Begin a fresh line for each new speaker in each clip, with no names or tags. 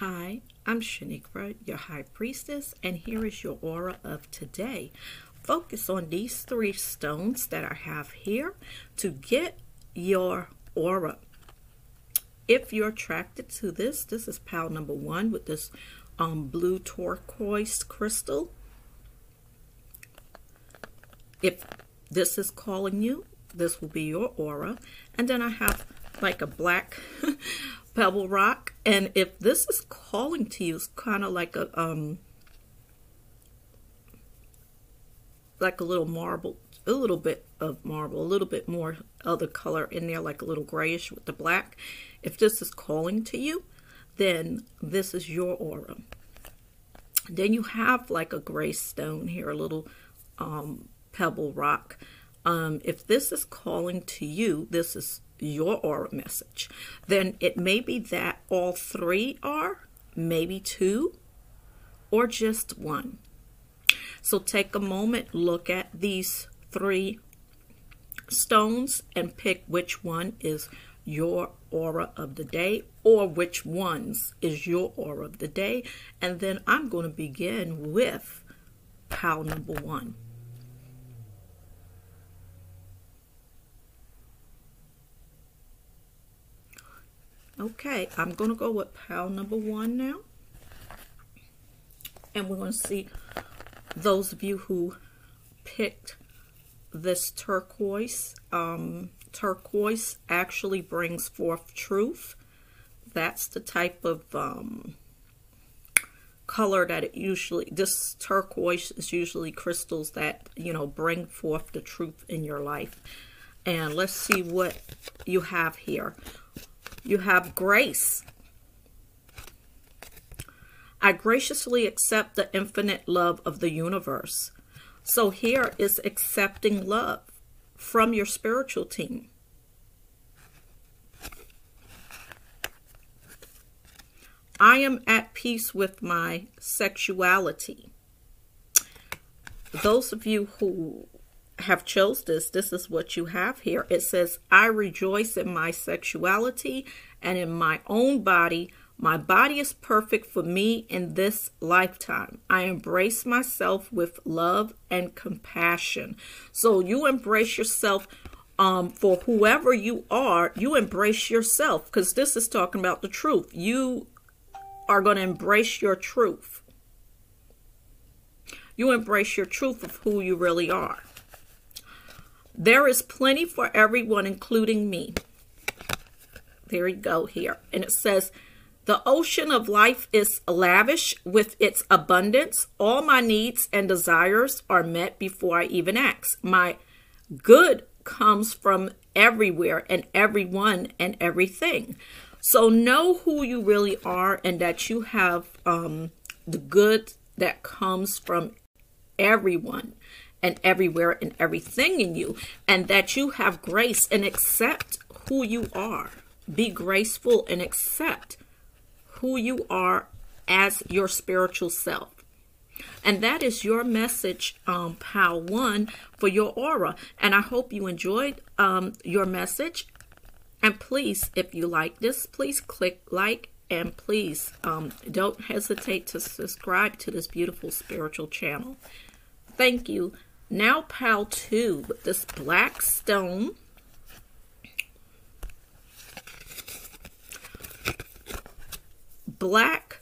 Hi, I'm Shaniqua, your High Priestess, and here is your aura of today. Focus on these three stones that I have here to get your aura. If you're attracted to this, this is pile number one with this um, blue turquoise crystal. If this is calling you, this will be your aura. And then I have like a black pebble rock. And if this is calling to you, it's kind of like a um like a little marble, a little bit of marble, a little bit more other color in there, like a little grayish with the black. If this is calling to you, then this is your aura. Then you have like a gray stone here, a little um, pebble rock. Um, if this is calling to you, this is your aura message. Then it may be that all three are, maybe two, or just one. So take a moment, look at these three stones and pick which one is your aura of the day or which ones is your aura of the day. And then I'm going to begin with pile number one. Okay, I'm going to go with pile number one now. And we're going to see those of you who picked this turquoise. Um, turquoise actually brings forth truth. That's the type of um, color that it usually, this turquoise is usually crystals that, you know, bring forth the truth in your life. And let's see what you have here. You have grace. I graciously accept the infinite love of the universe. So here is accepting love from your spiritual team. I am at peace with my sexuality. Those of you who have chose this, this is what you have here. It says, I rejoice in my sexuality and in my own body my body is perfect for me in this lifetime. I embrace myself with love and compassion. So you embrace yourself um, for whoever you are. You embrace yourself because this is talking about the truth. You are going to embrace your truth. You embrace your truth of who you really are. There is plenty for everyone, including me. There you go here. And it says, the ocean of life is lavish with its abundance. All my needs and desires are met before I even ask. My good comes from everywhere and everyone and everything. So know who you really are and that you have um, the good that comes from everyone and everywhere and everything in you, and that you have grace and accept who you are. Be graceful and accept who you are as your spiritual self. And that is your message, um, Pile 1, for your aura. And I hope you enjoyed um, your message. And please, if you like this, please click like and please um, don't hesitate to subscribe to this beautiful spiritual channel. Thank you. Now, Pile 2 with this black stone. black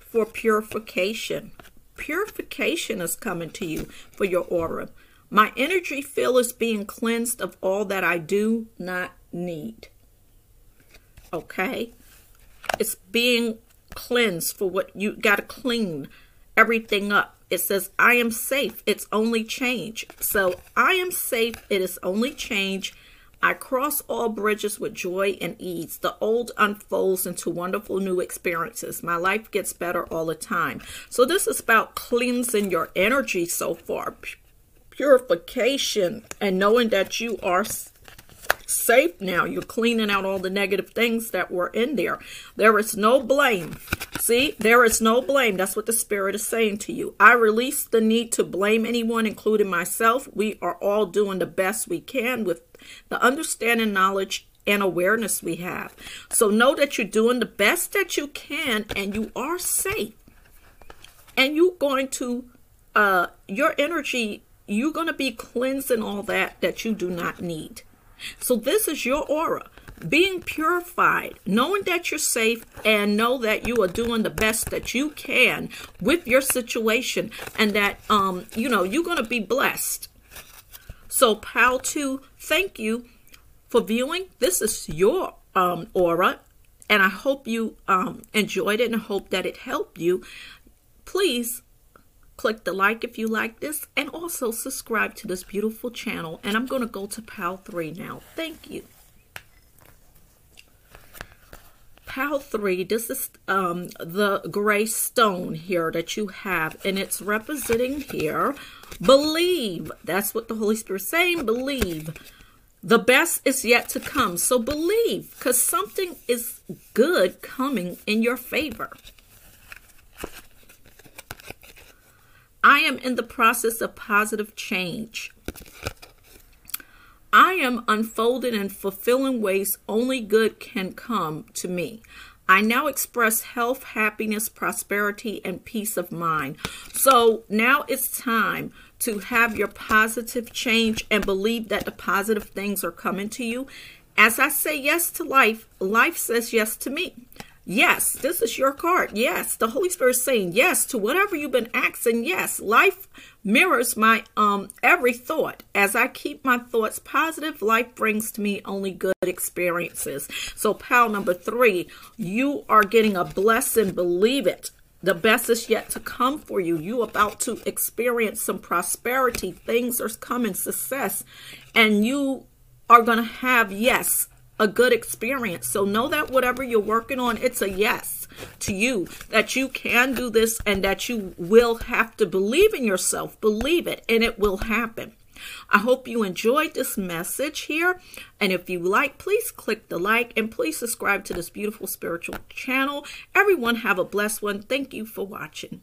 for purification. Purification is coming to you for your aura. My energy field is being cleansed of all that I do not need. Okay? It's being cleansed for what you got to clean everything up. It says, I am safe. It's only change. So I am safe. It is only change. I cross all bridges with joy and ease. The old unfolds into wonderful new experiences. My life gets better all the time. So, this is about cleansing your energy so far, purification, and knowing that you are safe now. You're cleaning out all the negative things that were in there. There is no blame. See, there is no blame. That's what the Spirit is saying to you. I release the need to blame anyone, including myself. We are all doing the best we can with the understanding, knowledge, and awareness we have. So know that you're doing the best that you can and you are safe. And you're going to, uh, your energy, you're going to be cleansing all that that you do not need. So this is your aura being purified, knowing that you're safe, and know that you are doing the best that you can with your situation, and that um, you know you're gonna be blessed. So, pal, to thank you for viewing. This is your um, aura, and I hope you um, enjoyed it, and hope that it helped you. Please click the like if you like this and also subscribe to this beautiful channel and I'm going to go to PAL 3 now. Thank you. PAL 3, this is um, the gray stone here that you have, and it's representing here, believe. That's what the Holy Spirit's saying, believe. The best is yet to come. So believe, because something is good coming in your favor. I am in the process of positive change. I am unfolding and fulfilling ways only good can come to me. I now express health, happiness, prosperity, and peace of mind. So now it's time to have your positive change and believe that the positive things are coming to you. As I say yes to life, life says yes to me. Yes, this is your card. Yes, the Holy Spirit is saying yes to whatever you've been asking. Yes, life mirrors my um every thought. As I keep my thoughts positive, life brings to me only good experiences. So, pal number three, you are getting a blessing. Believe it. The best is yet to come for you. You about to experience some prosperity. Things are coming, success, and you are going to have yes a good experience. So know that whatever you're working on, it's a yes to you that you can do this and that you will have to believe in yourself. Believe it and it will happen. I hope you enjoyed this message here. And if you like, please click the like and please subscribe to this beautiful spiritual channel. Everyone have a blessed one. Thank you for watching.